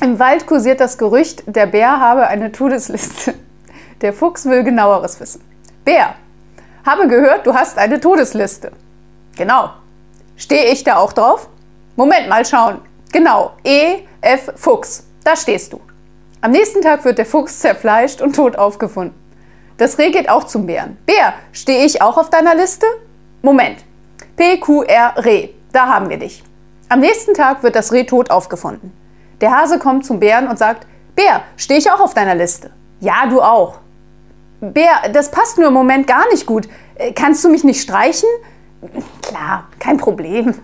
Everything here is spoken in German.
Im Wald kursiert das Gerücht, der Bär habe eine Todesliste. Der Fuchs will genaueres wissen. Bär, habe gehört, du hast eine Todesliste. Genau. Stehe ich da auch drauf? Moment, mal schauen. Genau, E, F, Fuchs. Da stehst du. Am nächsten Tag wird der Fuchs zerfleischt und tot aufgefunden. Das Reh geht auch zum Bären. Bär, stehe ich auch auf deiner Liste? Moment. P, Q, R, Reh. Da haben wir dich. Am nächsten Tag wird das Reh tot aufgefunden. Der Hase kommt zum Bären und sagt, Bär, stehe ich auch auf deiner Liste? Ja, du auch. Bär, das passt nur im Moment gar nicht gut. Äh, kannst du mich nicht streichen? Klar, kein Problem.